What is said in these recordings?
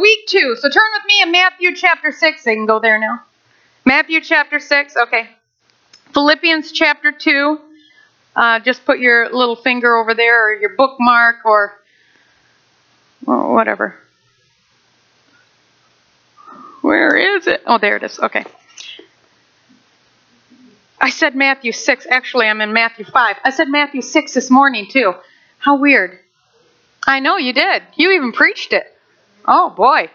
week two. So turn with me in Matthew chapter 6. They can go there now. Matthew chapter 6. Okay. Philippians chapter 2. Uh, just put your little finger over there or your bookmark or, whatever. Where is it? Oh, there it is. Okay. I said Matthew 6. Actually, I'm in Matthew 5. I said Matthew 6 this morning, too. How weird. I know you did. You even preached it. Oh, boy.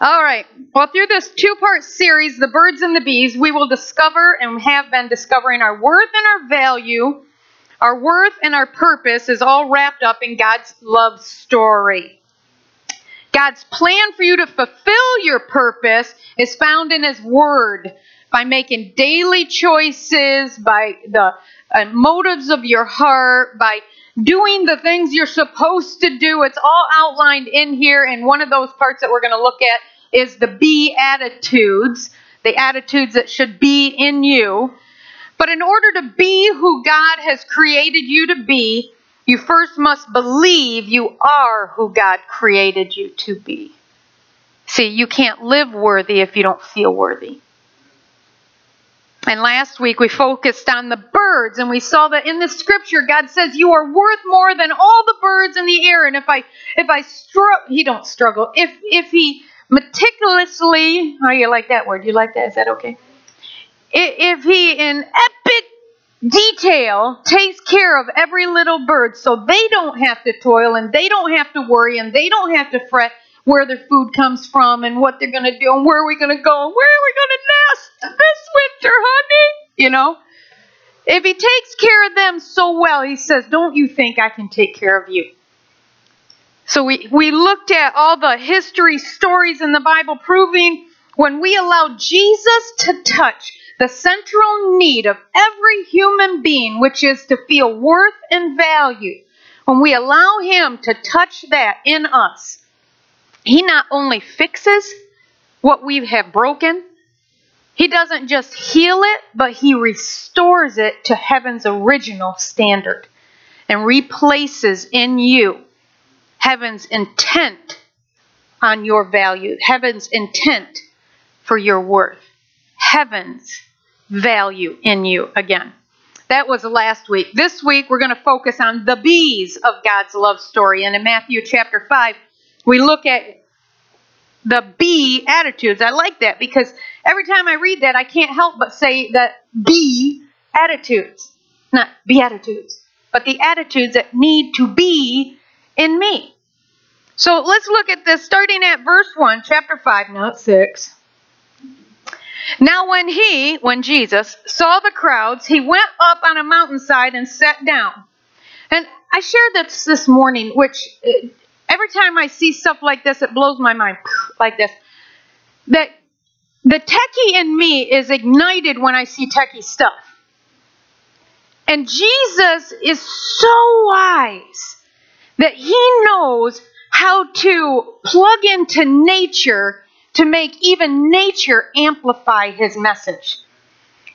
All right. Well, through this two part series, The Birds and the Bees, we will discover and have been discovering our worth and our value. Our worth and our purpose is all wrapped up in God's love story. God's plan for you to fulfill your purpose is found in His Word by making daily choices, by the uh, motives of your heart, by doing the things you're supposed to do. It's all outlined in here. And one of those parts that we're going to look at is the be attitudes, the attitudes that should be in you. But in order to be who God has created you to be, you first must believe you are who God created you to be. See, you can't live worthy if you don't feel worthy. And last week we focused on the birds and we saw that in the scripture God says you are worth more than all the birds in the air. And if I if I struggle he don't struggle. If if he meticulously oh you like that word? You like that? Is that okay? If he in epic detail takes care of every little bird so they don't have to toil and they don't have to worry and they don't have to fret where their food comes from and what they're going to do and where are we going to go and where are we going to this winter, honey? You know? If he takes care of them so well, he says, Don't you think I can take care of you? So we, we looked at all the history stories in the Bible proving when we allow Jesus to touch the central need of every human being, which is to feel worth and value, when we allow him to touch that in us, he not only fixes what we have broken, He doesn't just heal it, but He restores it to heaven's original standard and replaces in you heaven's intent on your value, heaven's intent for your worth, heaven's value in you again. That was last week. This week we're going to focus on the bees of God's love story. And in Matthew chapter 5, we look at the be attitudes. I like that because every time I read that, I can't help but say that be attitudes, not beatitudes, but the attitudes that need to be in me. So let's look at this starting at verse 1, chapter 5, not 6. Now, when he, when Jesus, saw the crowds, he went up on a mountainside and sat down. And I shared this this morning, which every time I see stuff like this, it blows my mind like this. That the techie in me is ignited when I see techie stuff. And Jesus is so wise that he knows how to plug into nature to make even nature amplify his message.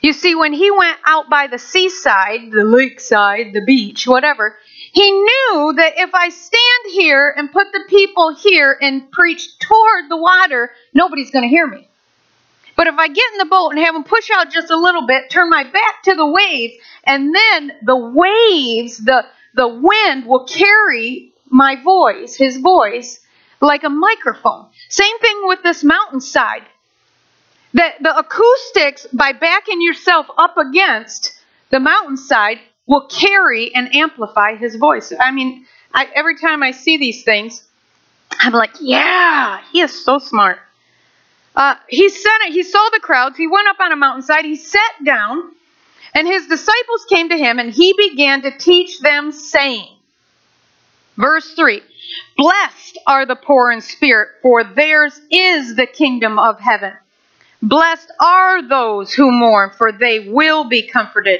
You see, when he went out by the seaside, the lakeside, the beach, whatever, he knew that if I stand here and put the people here and preach toward the water, nobody's going to hear me. But if I get in the boat and have them push out just a little bit, turn my back to the waves, and then the waves, the, the wind will carry my voice, his voice, like a microphone. Same thing with this mountainside. The, the acoustics, by backing yourself up against the mountainside, will carry and amplify his voice. I mean, I, every time I see these things, I'm like, yeah, he is so smart. Uh, he said it. He saw the crowds. He went up on a mountainside. He sat down, and his disciples came to him, and he began to teach them, saying, Verse 3 Blessed are the poor in spirit, for theirs is the kingdom of heaven. Blessed are those who mourn, for they will be comforted.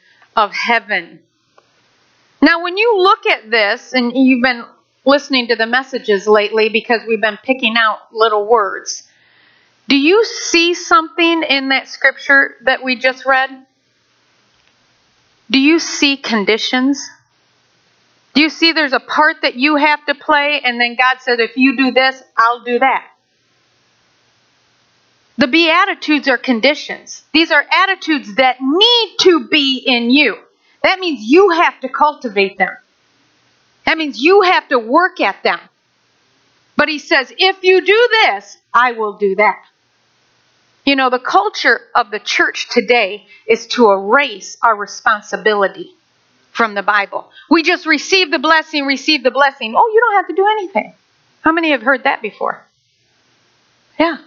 of heaven. Now, when you look at this, and you've been listening to the messages lately because we've been picking out little words, do you see something in that scripture that we just read? Do you see conditions? Do you see there's a part that you have to play, and then God said, if you do this, I'll do that? The Beatitudes are conditions. These are attitudes that need to be in you. That means you have to cultivate them. That means you have to work at them. But he says, if you do this, I will do that. You know, the culture of the church today is to erase our responsibility from the Bible. We just receive the blessing, receive the blessing. Oh, you don't have to do anything. How many have heard that before? Yeah.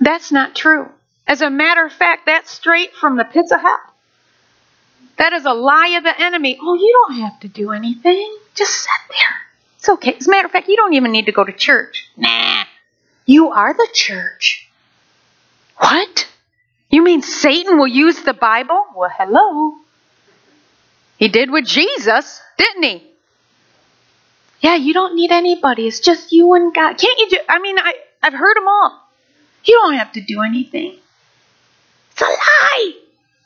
That's not true. As a matter of fact, that's straight from the pits of hell. That is a lie of the enemy. Oh, you don't have to do anything. Just sit there. It's okay. As a matter of fact, you don't even need to go to church. Nah. You are the church. What? You mean Satan will use the Bible? Well, hello. He did with Jesus, didn't he? Yeah, you don't need anybody. It's just you and God. Can't you do I mean, I, I've heard them all. You don't have to do anything. It's a lie.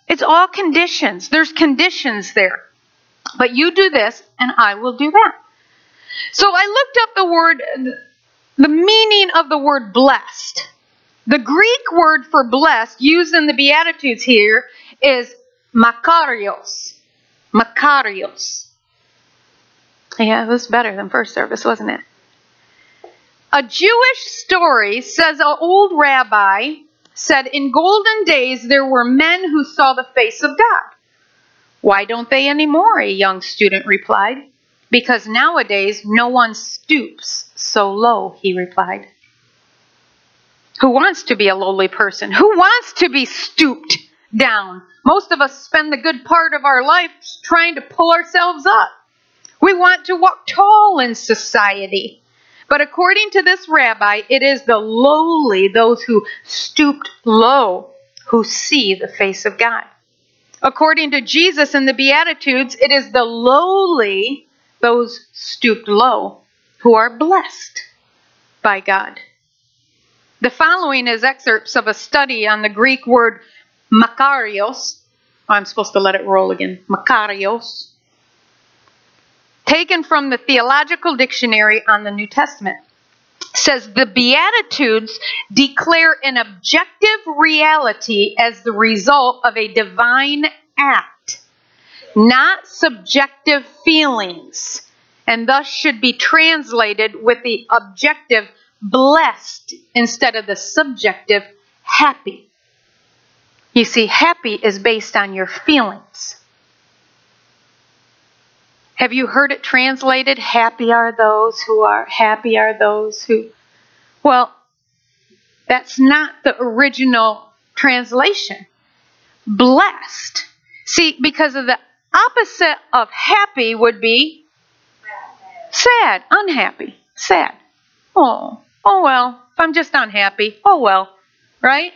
It's all conditions. There's conditions there. But you do this, and I will do that. So I looked up the word, the meaning of the word blessed. The Greek word for blessed used in the Beatitudes here is makarios. Makarios. Yeah, it was better than first service, wasn't it? A Jewish story says an old rabbi said, In golden days there were men who saw the face of God. Why don't they anymore? A young student replied. Because nowadays no one stoops so low, he replied. Who wants to be a lowly person? Who wants to be stooped down? Most of us spend the good part of our life trying to pull ourselves up. We want to walk tall in society. But according to this rabbi, it is the lowly, those who stooped low, who see the face of God. According to Jesus in the Beatitudes, it is the lowly, those stooped low, who are blessed by God. The following is excerpts of a study on the Greek word makarios. Oh, I'm supposed to let it roll again. Makarios taken from the Theological Dictionary on the New Testament, says the Beatitudes declare an objective reality as the result of a divine act, not subjective feelings, and thus should be translated with the objective blessed instead of the subjective happy. You see, happy is based on your feelings. Have you heard it translated? Happy are those who are, happy are those who. Well, that's not the original translation. Blessed. See, because of the opposite of happy would be sad, unhappy, sad. Oh, oh well, if I'm just unhappy, oh well, right?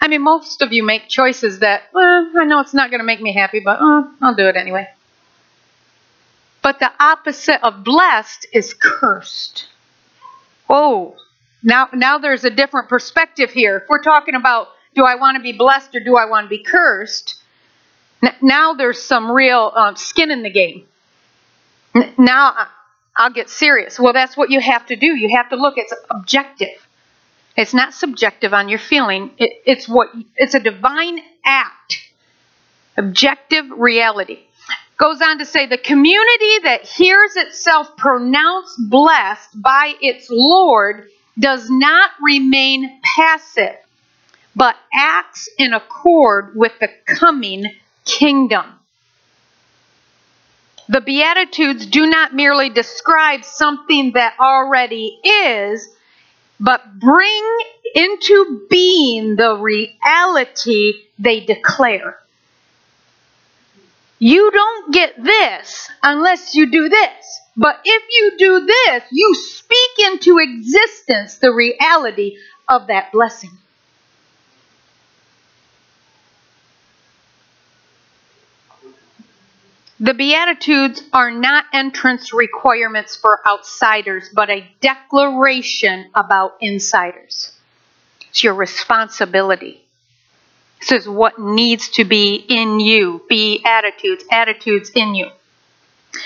I mean, most of you make choices that, well, I know it's not going to make me happy, but uh, I'll do it anyway. But the opposite of blessed is cursed. Oh, now, now there's a different perspective here. If we're talking about do I want to be blessed or do I want to be cursed, now there's some real uh, skin in the game. Now I'll get serious. Well, that's what you have to do. You have to look. It's objective. It's not subjective on your feeling. It, it's what it's a divine act, objective reality. Goes on to say the community that hears itself pronounced blessed by its Lord does not remain passive, but acts in accord with the coming kingdom. The Beatitudes do not merely describe something that already is, but bring into being the reality they declare. You don't get this unless you do this. But if you do this, you speak into existence the reality of that blessing. The Beatitudes are not entrance requirements for outsiders, but a declaration about insiders. It's your responsibility. This is what needs to be in you. Be attitudes, attitudes in you.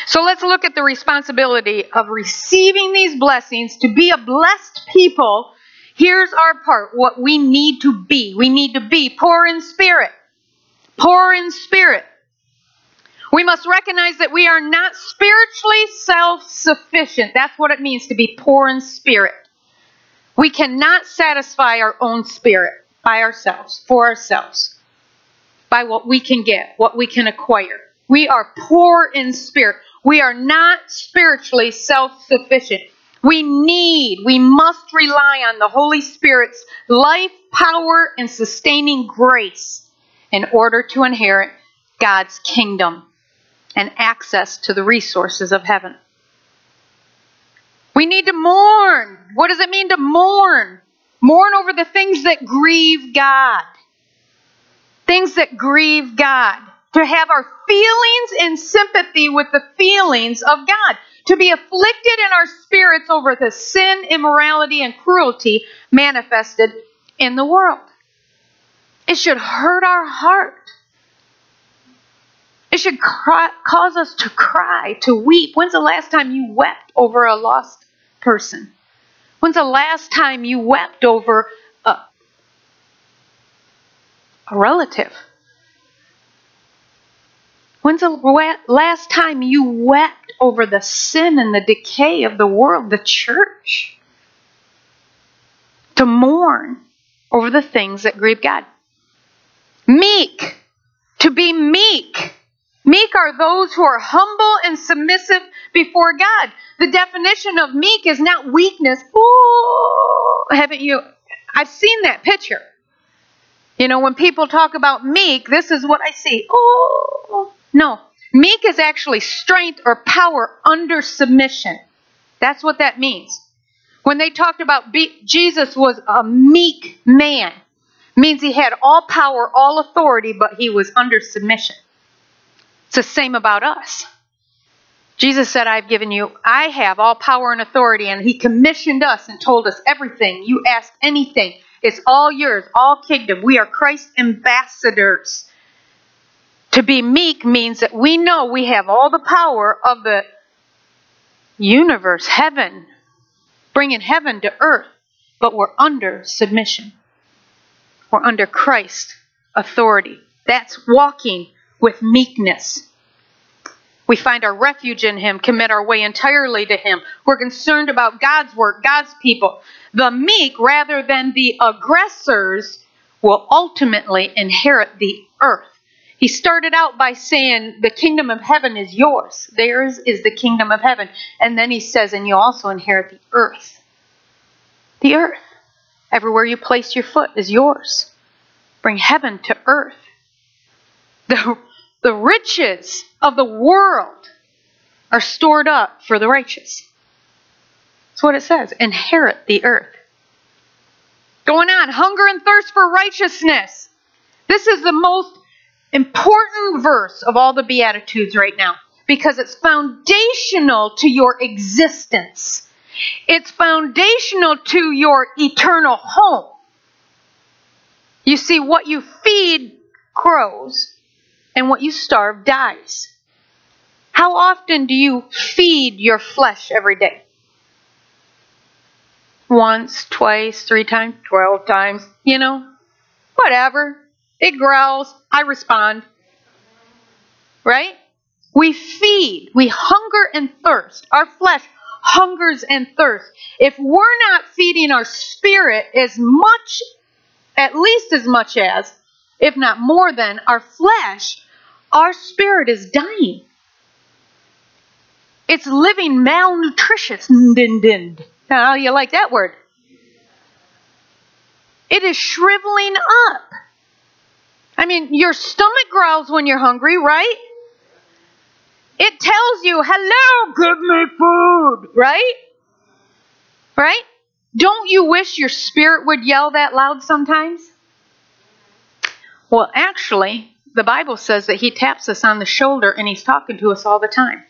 So let's look at the responsibility of receiving these blessings to be a blessed people. Here's our part what we need to be. We need to be poor in spirit. Poor in spirit. We must recognize that we are not spiritually self sufficient. That's what it means to be poor in spirit. We cannot satisfy our own spirit by ourselves, for ourselves, by what we can get, what we can acquire. We are poor in spirit. We are not spiritually self sufficient. We need, we must rely on the Holy Spirit's life, power, and sustaining grace in order to inherit God's kingdom and access to the resources of heaven. We need to mourn. What does it mean to mourn? Mourn over the things that grieve God. Things that grieve God. To have our feelings in sympathy with the feelings of God. To be afflicted in our spirits over the sin, immorality, and cruelty manifested in the world. It should hurt our heart it should cry, cause us to cry, to weep. When's the last time you wept over a lost person? When's the last time you wept over a, a relative? When's the last time you wept over the sin and the decay of the world, the church? To mourn over the things that grieve God. Meek. To be meek Meek are those who are humble and submissive before God. The definition of meek is not weakness. Oh, haven't you? I've seen that picture. You know, when people talk about meek, this is what I see. Oh, no. Meek is actually strength or power under submission. That's what that means. When they talked about be- Jesus was a meek man, means he had all power, all authority, but he was under submission. It's the same about us. Jesus said, I've given you, I have all power and authority, and He commissioned us and told us everything. You ask anything, it's all yours, all kingdom. We are Christ's ambassadors. To be meek means that we know we have all the power of the universe, heaven, bringing heaven to earth, but we're under submission. We're under Christ's authority. That's walking with meekness. We find our refuge in Him, commit our way entirely to Him. We're concerned about God's work, God's people. The meek, rather than the aggressors, will ultimately inherit the earth. He started out by saying, The kingdom of heaven is yours. Theirs is the kingdom of heaven. And then he says, And you also inherit the earth. The earth. Everywhere you place your foot is yours. Bring heaven to earth. The the riches of the world are stored up for the righteous. That's what it says. Inherit the earth. Going on, hunger and thirst for righteousness. This is the most important verse of all the Beatitudes right now because it's foundational to your existence. It's foundational to your eternal home. You see, what you feed grows, and what you starve dies. How often do you feed your flesh every day? Once, twice, three times, twelve times, you know? Whatever. It growls. I respond. Right? We feed. We hunger and thirst. Our flesh hungers and thirsts. If we're not feeding our spirit as much, at least as much as, if not more than, our flesh, our spirit is dying. It's living malnutritious. How you like that word? It is shriveling up. I mean, your stomach growls when you're hungry, right? It tells you, hello, give me food, right? Right? Don't you wish your spirit would yell that loud sometimes? Well, actually, the Bible says that He taps us on the shoulder and He's talking to us all the time.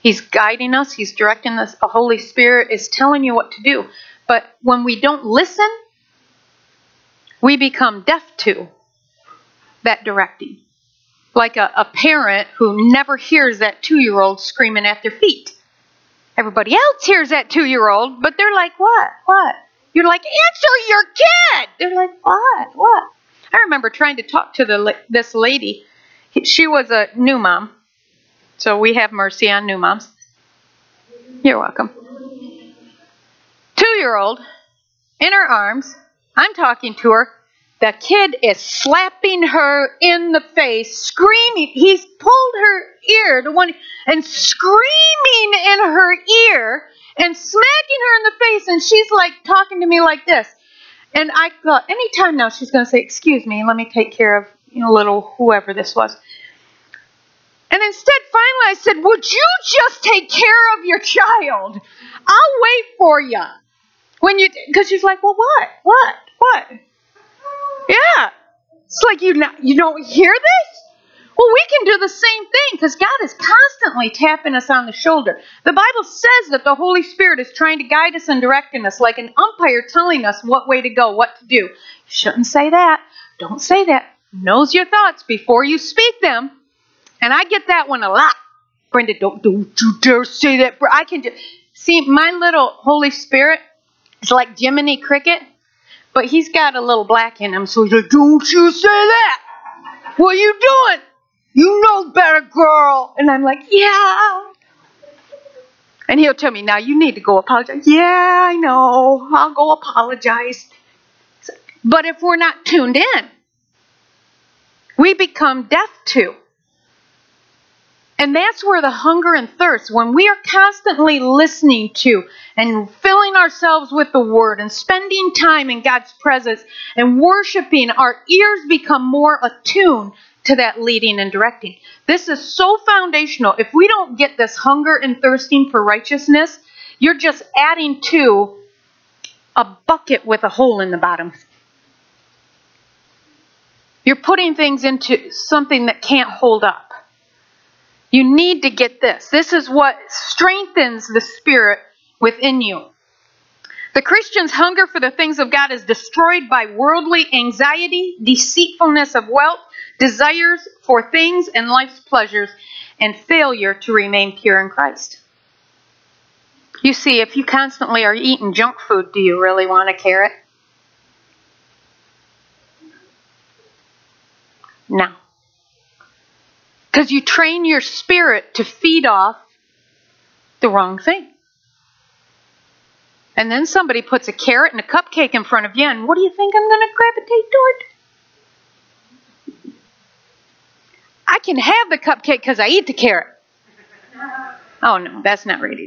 He's guiding us, He's directing us. The Holy Spirit is telling you what to do. But when we don't listen, we become deaf to that directing. Like a, a parent who never hears that two year old screaming at their feet. Everybody else hears that two year old, but they're like, What? What? You're like, Answer your kid! They're like, What? What? I remember trying to talk to the this lady. She was a new mom, so we have mercy on new moms. You're welcome. Two year old in her arms. I'm talking to her. The kid is slapping her in the face, screaming. He's pulled her ear, the one, and screaming in her ear and smacking her in the face. And she's like talking to me like this. And I thought, anytime now she's going to say, Excuse me, let me take care of you know, little whoever this was. And instead, finally, I said, Would you just take care of your child? I'll wait for you. When you, because she's like, Well, what? What? What? Yeah. It's like you, not, you don't hear this? Well, we can do the same thing because God is constantly tapping us on the shoulder. The Bible says that the Holy Spirit is trying to guide us and directing us like an umpire telling us what way to go, what to do. Shouldn't say that. Don't say that. Knows your thoughts before you speak them. And I get that one a lot. Brenda, don't, don't you dare say that. I can see my little Holy Spirit is like Jiminy Cricket, but he's got a little black in him, so he's like, Don't you say that. What are you doing? You know better, girl. And I'm like, yeah. And he'll tell me, now you need to go apologize. Yeah, I know. I'll go apologize. But if we're not tuned in, we become deaf to. And that's where the hunger and thirst, when we are constantly listening to and filling ourselves with the Word and spending time in God's presence and worshiping, our ears become more attuned to that leading and directing. This is so foundational. If we don't get this hunger and thirsting for righteousness, you're just adding to a bucket with a hole in the bottom. You're putting things into something that can't hold up. You need to get this. This is what strengthens the spirit within you. The Christian's hunger for the things of God is destroyed by worldly anxiety, deceitfulness of wealth, desires for things and life's pleasures, and failure to remain pure in Christ. You see, if you constantly are eating junk food, do you really want a carrot? No. Because you train your spirit to feed off the wrong thing. And then somebody puts a carrot and a cupcake in front of you, and what do you think I'm going to gravitate toward? I can have the cupcake because I eat the carrot. Oh, no, that's not right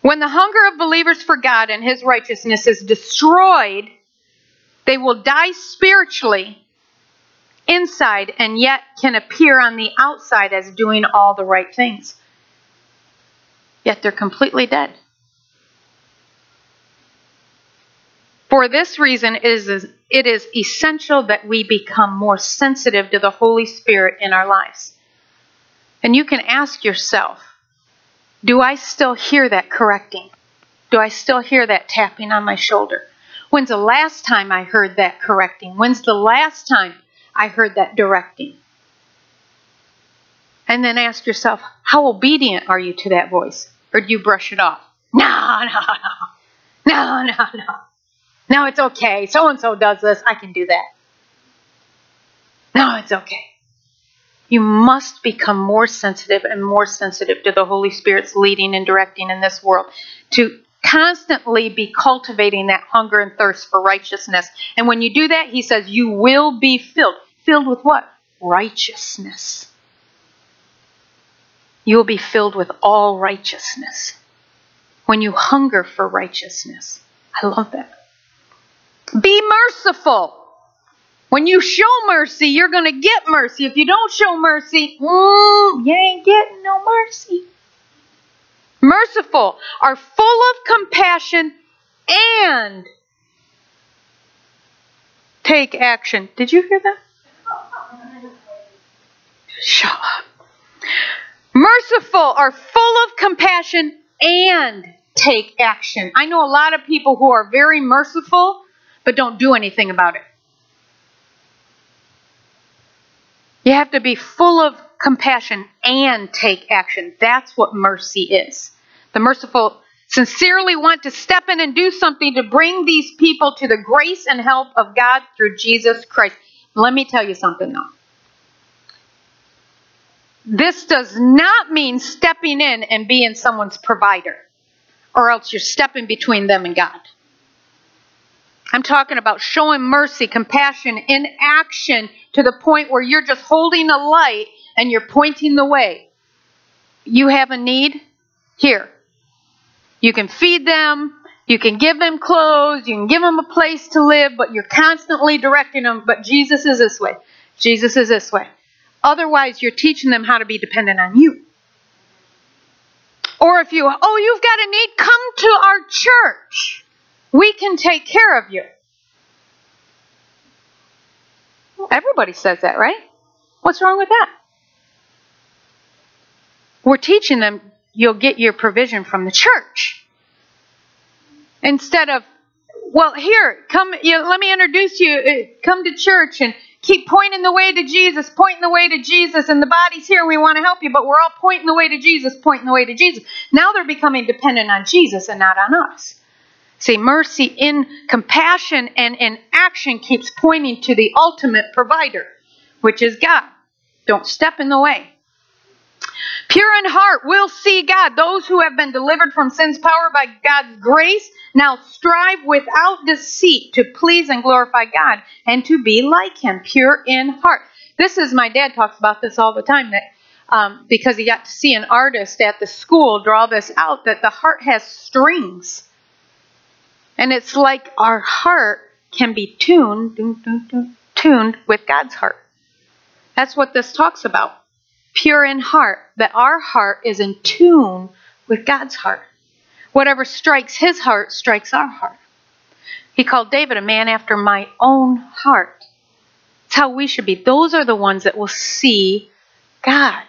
When the hunger of believers for God and His righteousness is destroyed, they will die spiritually inside and yet can appear on the outside as doing all the right things. Yet they're completely dead. For this reason, it is, it is essential that we become more sensitive to the Holy Spirit in our lives. And you can ask yourself Do I still hear that correcting? Do I still hear that tapping on my shoulder? When's the last time I heard that correcting? When's the last time I heard that directing? And then ask yourself, how obedient are you to that voice? Or do you brush it off? No, no, no. No, no, no. No, it's okay. So and so does this. I can do that. No, it's okay. You must become more sensitive and more sensitive to the Holy Spirit's leading and directing in this world to constantly be cultivating that hunger and thirst for righteousness. And when you do that, he says, you will be filled. Filled with what? Righteousness. You will be filled with all righteousness when you hunger for righteousness. I love that. Be merciful When you show mercy, you're going to get mercy. If you don't show mercy, mm, you ain't getting no mercy. Merciful are full of compassion and take action. Did you hear that? Shut up. Merciful are full of compassion and take action. I know a lot of people who are very merciful but don't do anything about it. You have to be full of compassion and take action. That's what mercy is. The merciful sincerely want to step in and do something to bring these people to the grace and help of God through Jesus Christ. Let me tell you something though. This does not mean stepping in and being someone's provider, or else you're stepping between them and God. I'm talking about showing mercy, compassion in action to the point where you're just holding a light and you're pointing the way. You have a need? Here. You can feed them, you can give them clothes, you can give them a place to live, but you're constantly directing them. But Jesus is this way. Jesus is this way. Otherwise, you're teaching them how to be dependent on you. Or if you, oh, you've got a need, come to our church. We can take care of you. Everybody says that, right? What's wrong with that? We're teaching them you'll get your provision from the church. Instead of, well, here, come, you know, let me introduce you. Uh, come to church and keep pointing the way to Jesus, pointing the way to Jesus, and the body's here. We want to help you, but we're all pointing the way to Jesus, pointing the way to Jesus. Now they're becoming dependent on Jesus and not on us. See, mercy in compassion and in action keeps pointing to the ultimate provider, which is God. Don't step in the way. Pure in heart will see God. Those who have been delivered from sin's power by God's grace now strive without deceit to please and glorify God and to be like Him, pure in heart. This is my dad talks about this all the time that um, because he got to see an artist at the school draw this out that the heart has strings, and it's like our heart can be tuned tuned with God's heart. That's what this talks about pure in heart, that our heart is in tune with God's heart. Whatever strikes his heart strikes our heart. He called David a man after my own heart. It's how we should be. Those are the ones that will see God.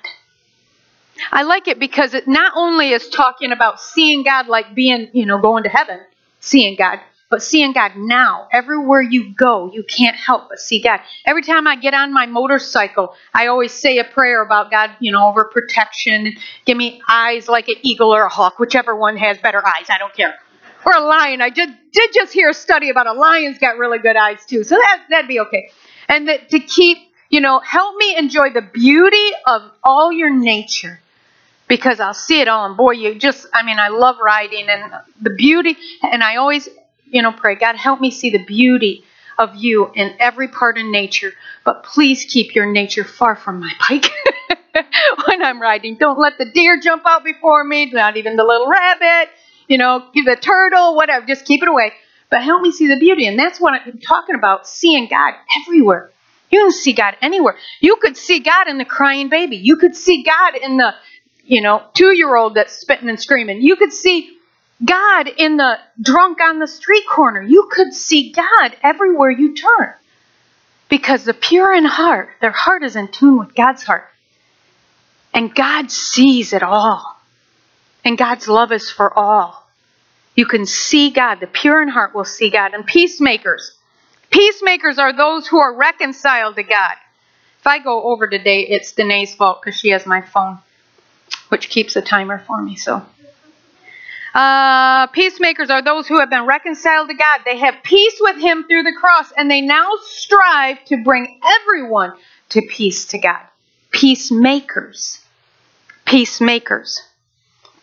I like it because it not only is talking about seeing God like being, you know, going to heaven, seeing God, but seeing God now, everywhere you go, you can't help but see God. Every time I get on my motorcycle, I always say a prayer about God, you know, over protection. Give me eyes like an eagle or a hawk, whichever one has better eyes. I don't care. Or a lion. I did, did just hear a study about a lion's got really good eyes too, so that, that'd be okay. And that to keep, you know, help me enjoy the beauty of all your nature because I'll see it all. And boy, you just, I mean, I love riding and the beauty. And I always you know, pray, God, help me see the beauty of you in every part of nature, but please keep your nature far from my bike when I'm riding. Don't let the deer jump out before me, not even the little rabbit, you know, the turtle, whatever. Just keep it away. But help me see the beauty. And that's what I'm talking about seeing God everywhere. You can see God anywhere. You could see God in the crying baby. You could see God in the, you know, two year old that's spitting and screaming. You could see God in the drunk on the street corner. You could see God everywhere you turn. Because the pure in heart, their heart is in tune with God's heart. And God sees it all. And God's love is for all. You can see God. The pure in heart will see God. And peacemakers. Peacemakers are those who are reconciled to God. If I go over today, it's Danae's fault because she has my phone, which keeps a timer for me. So uh, peacemakers are those who have been reconciled to God. They have peace with Him through the cross, and they now strive to bring everyone to peace to God. Peacemakers. Peacemakers.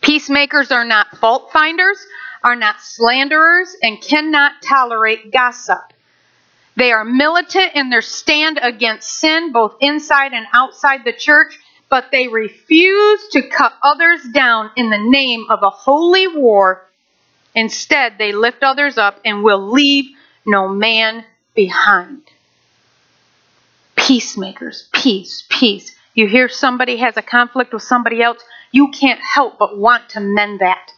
Peacemakers are not fault finders, are not slanderers, and cannot tolerate gossip. They are militant in their stand against sin, both inside and outside the church, but they refuse to cut others down in the name of a holy war. Instead, they lift others up and will leave no man behind. Peacemakers, peace, peace. You hear somebody has a conflict with somebody else, you can't help but want to mend that.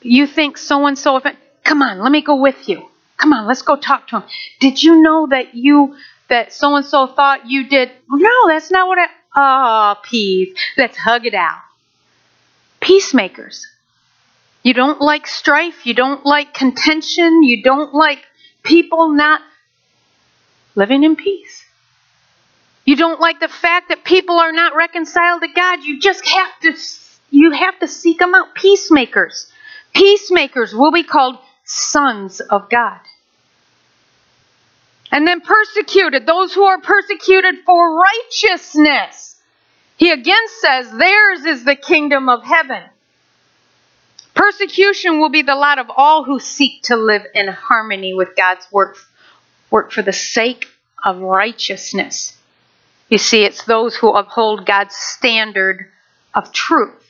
You think so and so, come on, let me go with you. Come on, let's go talk to him. Did you know that you that so and so thought you did? No, that's not what I. Oh, peace. Let's hug it out. Peacemakers. You don't like strife. You don't like contention. You don't like people not living in peace. You don't like the fact that people are not reconciled to God. You just have to you have to seek them out. Peacemakers. Peacemakers will be called sons of God. And then persecuted, those who are persecuted for righteousness. He again says, Theirs is the kingdom of heaven. Persecution will be the lot of all who seek to live in harmony with God's work, work for the sake of righteousness. You see, it's those who uphold God's standard of truth,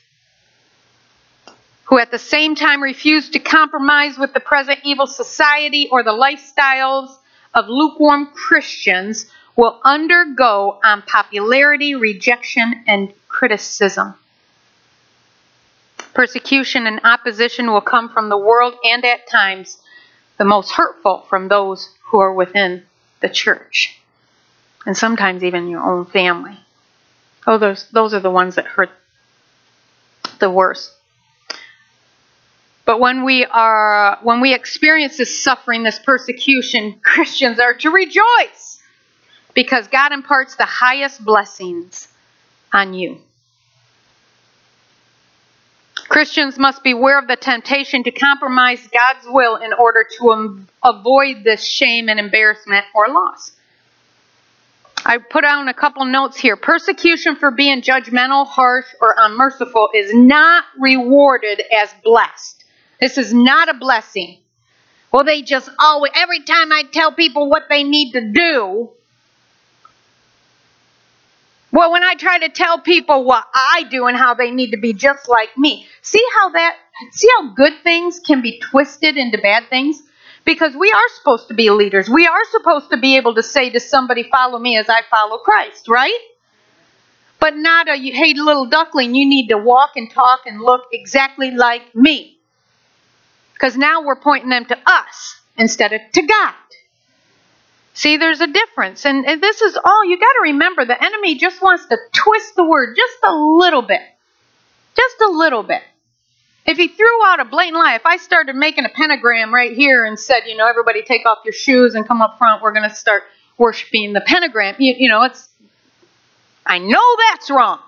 who at the same time refuse to compromise with the present evil society or the lifestyles of lukewarm Christians will undergo um, unpopularity, rejection, and criticism. Persecution and opposition will come from the world and at times the most hurtful from those who are within the church. And sometimes even your own family. Oh, those, those are the ones that hurt the worst. But when we are when we experience this suffering, this persecution, Christians are to rejoice because God imparts the highest blessings on you. Christians must beware of the temptation to compromise God's will in order to avoid this shame and embarrassment or loss. I put down a couple notes here. Persecution for being judgmental, harsh, or unmerciful is not rewarded as blessed. This is not a blessing. Well, they just always, every time I tell people what they need to do, well, when I try to tell people what I do and how they need to be just like me, see how that, see how good things can be twisted into bad things? Because we are supposed to be leaders. We are supposed to be able to say to somebody, follow me as I follow Christ, right? But not a, hey, little duckling, you need to walk and talk and look exactly like me. Because now we're pointing them to us instead of to God. See, there's a difference. And, and this is all you got to remember the enemy just wants to twist the word just a little bit. Just a little bit. If he threw out a blatant lie, if I started making a pentagram right here and said, you know, everybody take off your shoes and come up front, we're going to start worshiping the pentagram, you, you know, it's, I know that's wrong.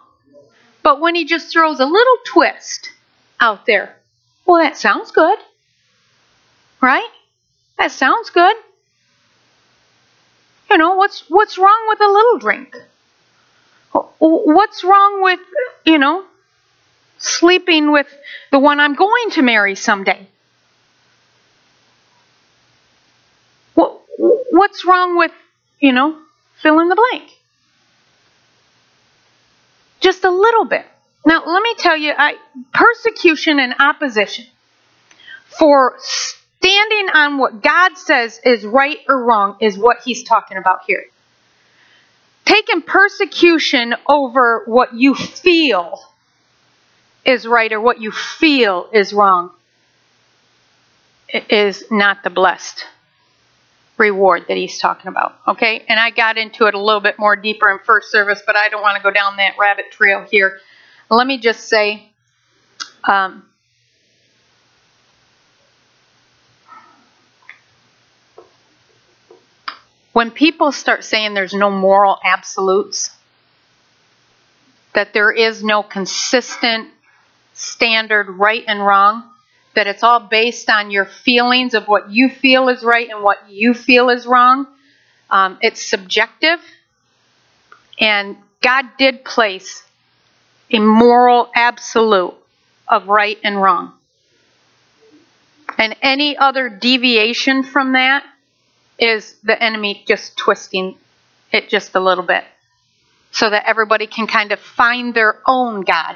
But when he just throws a little twist out there, well, that sounds good. Right? That sounds good. You know, what's what's wrong with a little drink? What's wrong with, you know, sleeping with the one I'm going to marry someday? What's wrong with, you know, fill in the blank? Just a little bit. Now, let me tell you, I, persecution and opposition for standing on what God says is right or wrong is what he's talking about here. Taking persecution over what you feel is right or what you feel is wrong is not the blessed reward that he's talking about. Okay? And I got into it a little bit more deeper in first service, but I don't want to go down that rabbit trail here. Let me just say um, when people start saying there's no moral absolutes, that there is no consistent standard right and wrong, that it's all based on your feelings of what you feel is right and what you feel is wrong, um, it's subjective. And God did place a moral absolute of right and wrong. And any other deviation from that is the enemy just twisting it just a little bit so that everybody can kind of find their own God.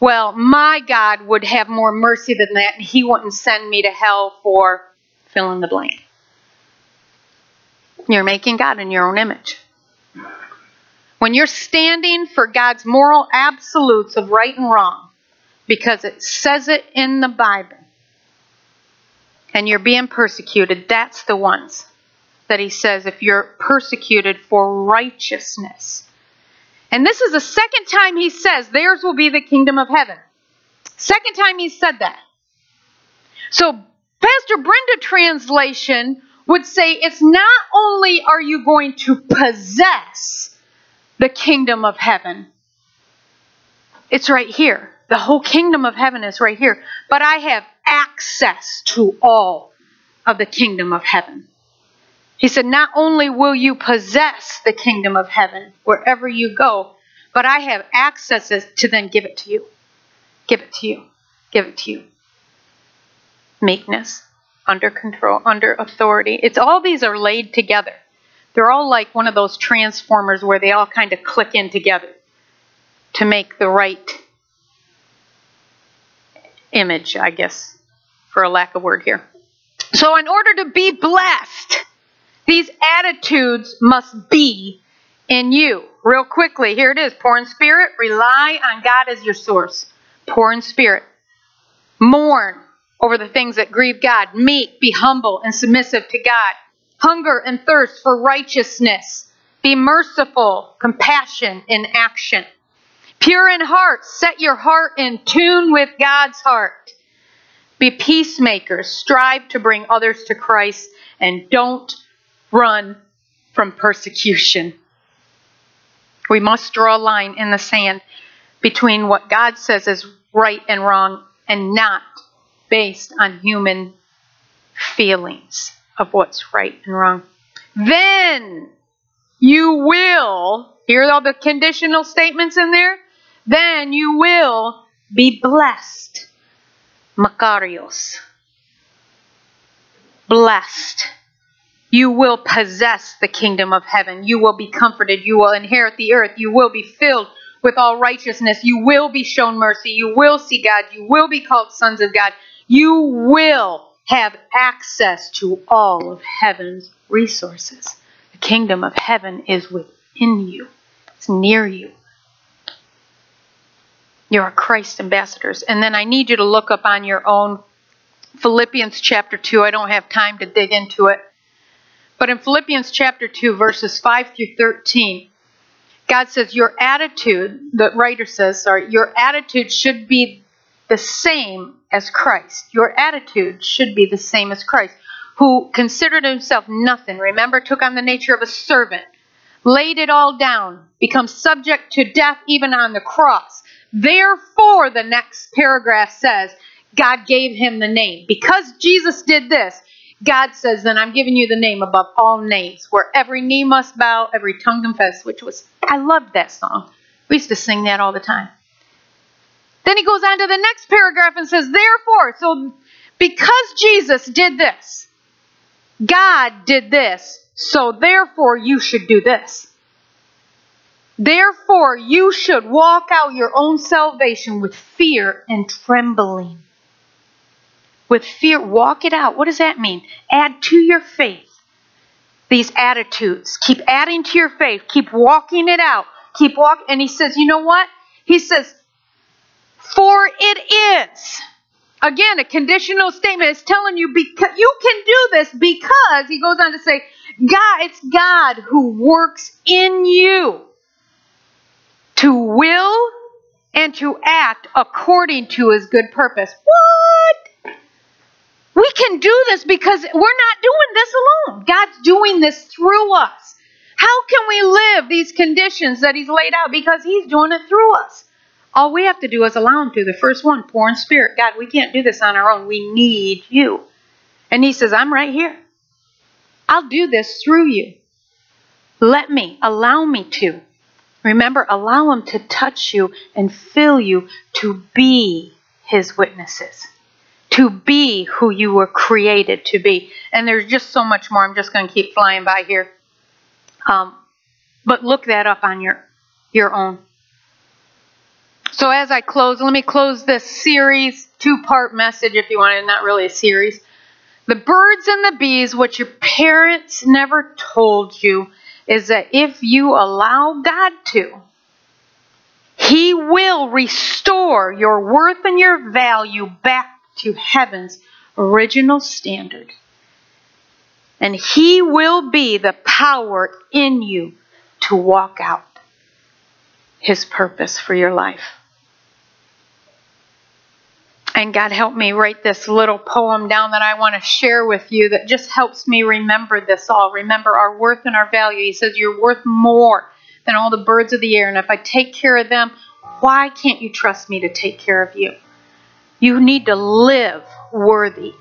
Well, my God would have more mercy than that, and He wouldn't send me to hell for fill in the blank. You're making God in your own image. When you're standing for God's moral absolutes of right and wrong, because it says it in the Bible, and you're being persecuted, that's the ones that he says if you're persecuted for righteousness. And this is the second time he says theirs will be the kingdom of heaven. Second time he said that. So Pastor Brenda translation would say it's not only are you going to possess the kingdom of heaven, it's right here. The whole kingdom of heaven is right here. But I have access to all of the kingdom of heaven. He said, Not only will you possess the kingdom of heaven wherever you go, but I have access to then give it to you. Give it to you. Give it to you. Meekness, under control, under authority. It's all these are laid together. They're all like one of those transformers where they all kind of click in together to make the right image, I guess, for a lack of word here. So, in order to be blessed, these attitudes must be in you. Real quickly, here it is poor in spirit, rely on God as your source. Poor in spirit. Mourn over the things that grieve God. Meek, be humble and submissive to God. Hunger and thirst for righteousness. Be merciful, compassion in action. Pure in heart, set your heart in tune with God's heart. Be peacemakers, strive to bring others to Christ, and don't run from persecution. We must draw a line in the sand between what God says is right and wrong and not based on human feelings of what's right and wrong. Then you will, hear all the conditional statements in there? Then you will be blessed. Makarios. Blessed. You will possess the kingdom of heaven. You will be comforted. You will inherit the earth. You will be filled with all righteousness. You will be shown mercy. You will see God. You will be called sons of God. You will have access to all of heaven's resources. The kingdom of heaven is within you, it's near you. You are Christ ambassadors. And then I need you to look up on your own Philippians chapter 2. I don't have time to dig into it. But in Philippians chapter 2, verses 5 through 13, God says, Your attitude, the writer says, sorry, your attitude should be the same as Christ. Your attitude should be the same as Christ, who considered himself nothing. Remember, took on the nature of a servant, laid it all down, become subject to death even on the cross. Therefore, the next paragraph says, God gave him the name. Because Jesus did this, God says, then I'm giving you the name above all names, where every knee must bow, every tongue confess, which was, I loved that song. We used to sing that all the time. Then he goes on to the next paragraph and says, therefore, so because Jesus did this, God did this, so therefore you should do this. Therefore, you should walk out your own salvation with fear and trembling with fear. Walk it out. What does that mean? Add to your faith these attitudes. Keep adding to your faith. Keep walking it out. Keep walking. And he says, you know what? He says, for it is. Again, a conditional statement is telling you because you can do this because he goes on to say, God, it's God who works in you to will and to act according to his good purpose. What? We can do this because we're not doing this alone. God's doing this through us. How can we live these conditions that He's laid out? Because He's doing it through us. All we have to do is allow Him to. The first one, poor in spirit. God, we can't do this on our own. We need you. And He says, I'm right here. I'll do this through you. Let me, allow me to. Remember, allow Him to touch you and fill you to be His witnesses to be who you were created to be. And there's just so much more. I'm just going to keep flying by here. Um, but look that up on your your own. So as I close, let me close this series, two-part message, if you want it, not really a series. The birds and the bees, what your parents never told you, is that if you allow God to, He will restore your worth and your value back to heaven's original standard. And He will be the power in you to walk out His purpose for your life. And God help me write this little poem down that I want to share with you that just helps me remember this all. Remember our worth and our value. He says, You're worth more than all the birds of the air. And if I take care of them, why can't you trust me to take care of you? You need to live worthy.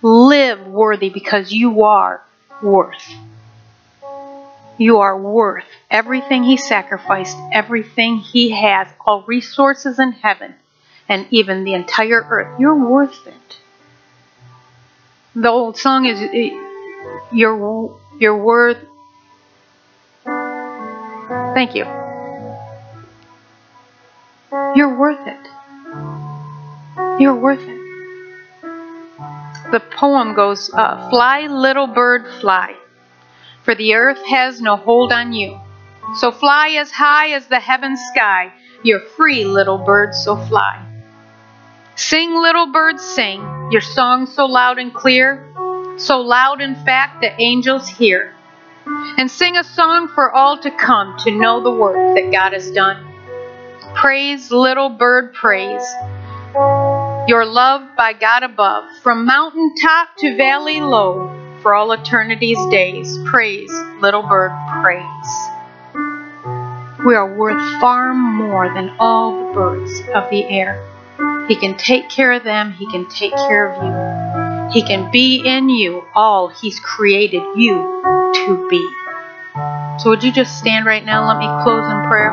Live worthy because you are worth. You are worth everything He sacrificed, everything He has, all resources in heaven and even the entire earth. You're worth it. The old song is you're you're worth Thank you. You're worth it. You're worth it. The poem goes uh, Fly, little bird, fly, for the earth has no hold on you. So fly as high as the heaven sky. You're free, little bird, so fly. Sing, little birds, sing, your song so loud and clear, so loud, in fact, that angels hear. And sing a song for all to come to know the work that God has done. Praise, little bird, praise. Your love by God above, from mountain top to valley low, for all eternity's days. Praise, little bird, praise. We are worth far more than all the birds of the air. He can take care of them. He can take care of you. He can be in you all He's created you to be. So, would you just stand right now? And let me close in prayer.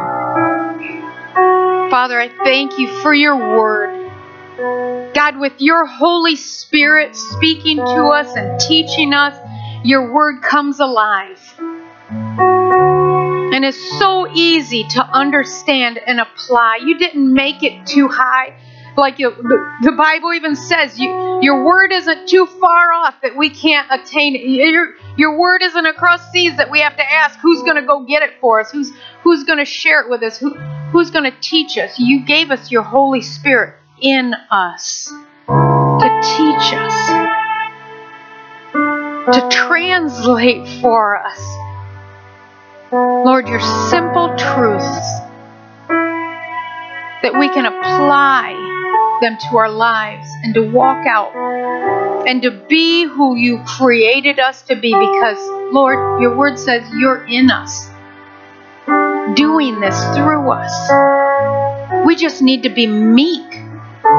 Father, I thank you for your word. God, with your Holy Spirit speaking to us and teaching us, your word comes alive. And it's so easy to understand and apply. You didn't make it too high like you, the, the Bible even says, you, your word isn't too far off that we can't attain it. Your, your word isn't across seas that we have to ask who's going to go get it for us, who's who's going to share it with us, who who's going to teach us. You gave us your Holy Spirit in us to teach us, to translate for us. Lord, your simple truths that we can apply them to our lives and to walk out and to be who you created us to be because, Lord, your word says you're in us, doing this through us. We just need to be meek.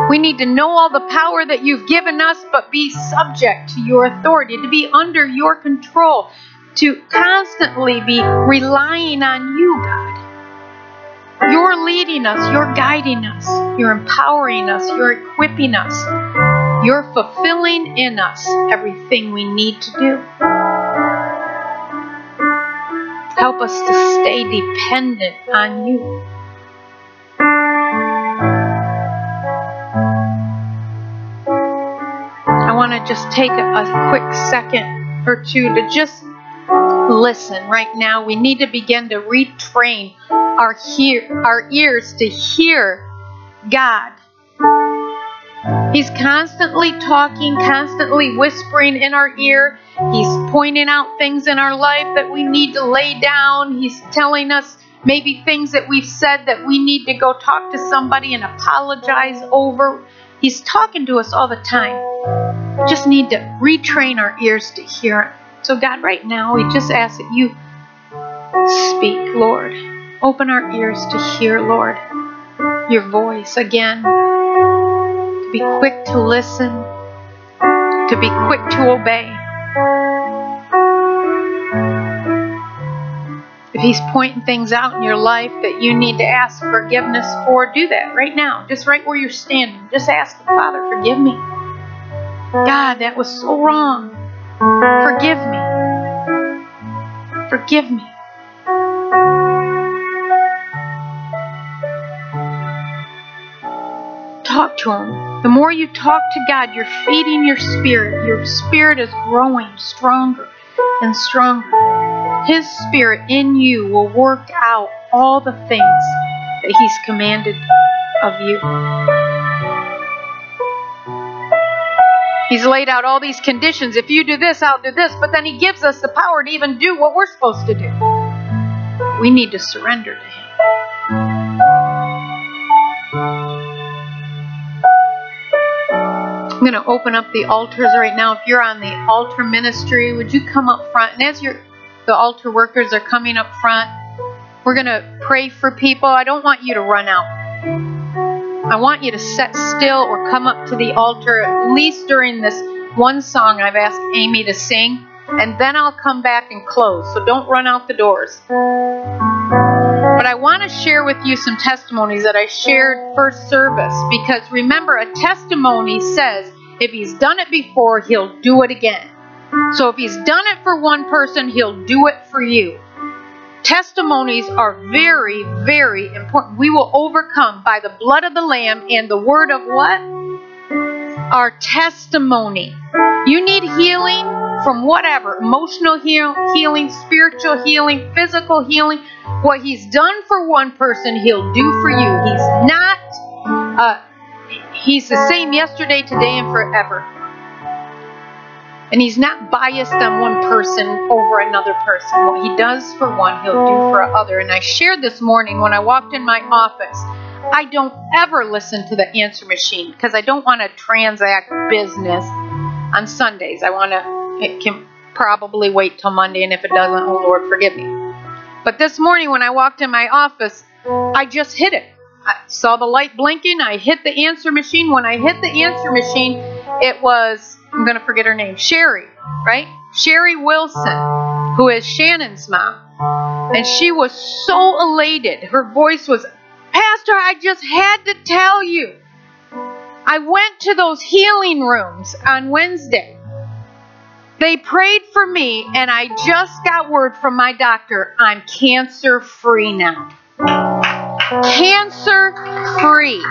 We need to know all the power that you've given us, but be subject to your authority, to be under your control, to constantly be relying on you, God. You're leading us, you're guiding us, you're empowering us, you're equipping us, you're fulfilling in us everything we need to do. Help us to stay dependent on you. I want to just take a quick second or two to just listen right now. We need to begin to retrain our hear our ears to hear God. He's constantly talking, constantly whispering in our ear. He's pointing out things in our life that we need to lay down. He's telling us maybe things that we've said that we need to go talk to somebody and apologize over. He's talking to us all the time. Just need to retrain our ears to hear Him. So, God, right now, we just ask that you speak, Lord. Open our ears to hear, Lord, your voice again. To be quick to listen, to be quick to obey. If He's pointing things out in your life that you need to ask forgiveness for, do that right now. Just right where you're standing. Just ask Father, forgive me. God, that was so wrong. Forgive me. Forgive me. Talk to Him. The more you talk to God, you're feeding your spirit. Your spirit is growing stronger and stronger. His spirit in you will work out all the things that He's commanded of you. He's laid out all these conditions. If you do this, I'll do this. But then He gives us the power to even do what we're supposed to do. We need to surrender to Him. I'm going to open up the altars right now. If you're on the altar ministry, would you come up front? And as your the altar workers are coming up front, we're going to pray for people. I don't want you to run out. I want you to sit still or come up to the altar at least during this one song I've asked Amy to sing, and then I'll come back and close. So don't run out the doors. But I want to share with you some testimonies that I shared first service because remember, a testimony says if he's done it before, he'll do it again. So if he's done it for one person, he'll do it for you. Testimonies are very, very important. We will overcome by the blood of the Lamb and the word of what? Our testimony. You need healing from whatever emotional heal, healing, spiritual healing, physical healing. What He's done for one person, He'll do for you. He's not, uh, He's the same yesterday, today, and forever. And he's not biased on one person over another person. What he does for one, he'll do for another. And I shared this morning when I walked in my office. I don't ever listen to the answer machine because I don't want to transact business on Sundays. I want to, it can probably wait till Monday, and if it doesn't, oh Lord, forgive me. But this morning when I walked in my office, I just hit it. I saw the light blinking. I hit the answer machine. When I hit the answer machine, it was I'm going to forget her name, Sherry, right? Sherry Wilson, who is Shannon's mom. And she was so elated. Her voice was, Pastor, I just had to tell you. I went to those healing rooms on Wednesday. They prayed for me, and I just got word from my doctor I'm cancer free now. Cancer free.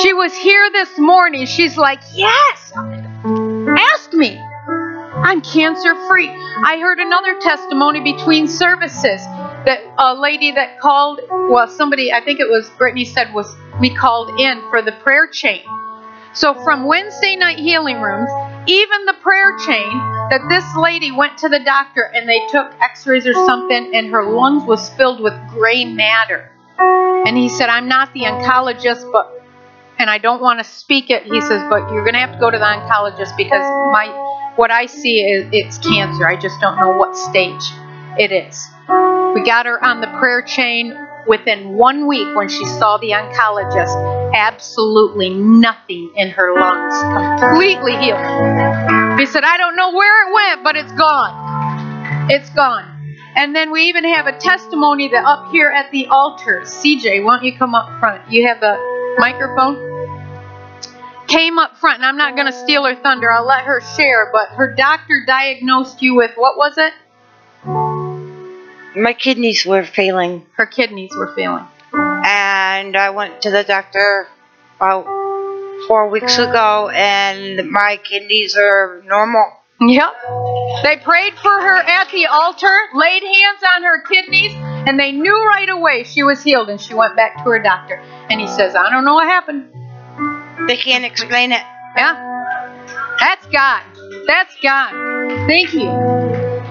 She was here this morning. She's like, Yes, ask me. I'm cancer free. I heard another testimony between services that a lady that called, well, somebody, I think it was Brittany said, was we called in for the prayer chain. So from Wednesday night healing rooms, even the prayer chain that this lady went to the doctor and they took x-rays or something and her lungs was filled with gray matter. And he said, I'm not the oncologist, but and I don't want to speak it. He says, but you're going to have to go to the oncologist because my what I see is it's cancer. I just don't know what stage it is. We got her on the prayer chain within one week when she saw the oncologist. Absolutely nothing in her lungs, completely healed. He said, I don't know where it went, but it's gone. It's gone. And then we even have a testimony that up here at the altar. CJ, why don't you come up front? You have the microphone? Came up front, and I'm not going to steal her thunder. I'll let her share. But her doctor diagnosed you with what was it? My kidneys were failing, Her kidneys were failing. and I went to the doctor about four weeks ago, and my kidneys are normal. Yep. They prayed for her at the altar, laid hands on her kidneys, and they knew right away she was healed. And she went back to her doctor. And he says, I don't know what happened. They can't explain it. Yeah. That's God. That's God. Thank you.